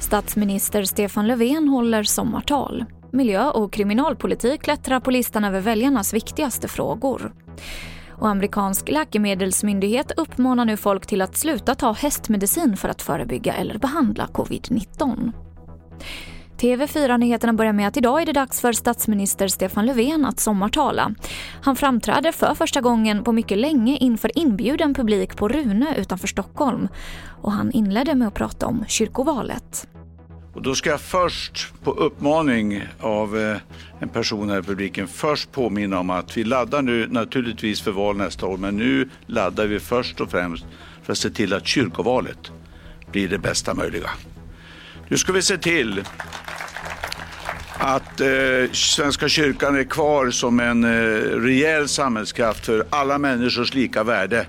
Statsminister Stefan Löfven håller sommartal. Miljö och kriminalpolitik klättrar på listan över väljarnas viktigaste frågor. Och amerikansk läkemedelsmyndighet uppmanar nu folk till att sluta ta hästmedicin för att förebygga eller behandla covid-19. TV4-nyheterna börjar med att idag är det dags för statsminister Stefan Löfven att sommartala. Han framträder för första gången på mycket länge inför inbjuden publik på Rune utanför Stockholm. Och han inledde med att prata om kyrkovalet. Och då ska jag först på uppmaning av eh, en person här i publiken först påminna om att vi laddar nu naturligtvis för val nästa år men nu laddar vi först och främst för att se till att kyrkovalet blir det bästa möjliga. Nu ska vi se till att eh, Svenska kyrkan är kvar som en eh, rejäl samhällskraft för alla människors lika värde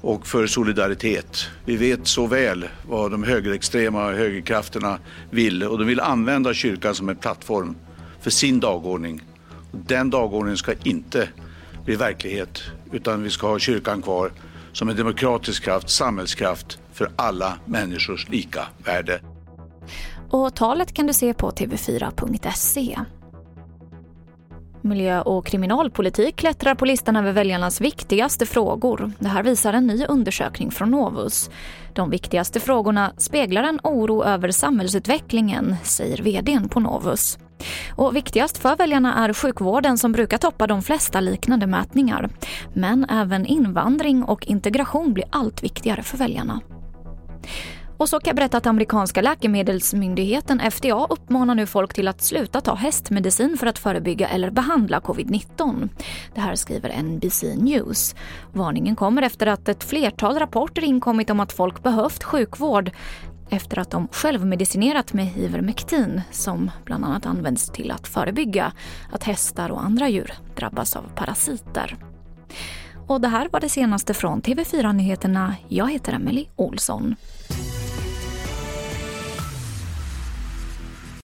och för solidaritet. Vi vet så väl vad de högerextrema högerkrafterna vill och de vill använda kyrkan som en plattform för sin dagordning. Den dagordningen ska inte bli verklighet utan vi ska ha kyrkan kvar som en demokratisk kraft, samhällskraft för alla människors lika värde. Och talet kan du se på tv4.se. Miljö och kriminalpolitik klättrar på listan över väljarnas viktigaste frågor. Det här visar en ny undersökning från Novus. De viktigaste frågorna speglar en oro över samhällsutvecklingen, säger vdn på Novus. Och viktigast för väljarna är sjukvården som brukar toppa de flesta liknande mätningar. Men även invandring och integration blir allt viktigare för väljarna. Och så kan jag berätta att amerikanska läkemedelsmyndigheten FDA uppmanar nu folk till att sluta ta hästmedicin för att förebygga eller behandla covid-19. Det här skriver NBC News. Varningen kommer efter att ett flertal rapporter inkommit om att folk behövt sjukvård efter att de självmedicinerat med Ivermectin som bland annat används till att förebygga att hästar och andra djur drabbas av parasiter. Och det här var det senaste från TV4 Nyheterna. Jag heter Emily Olsson.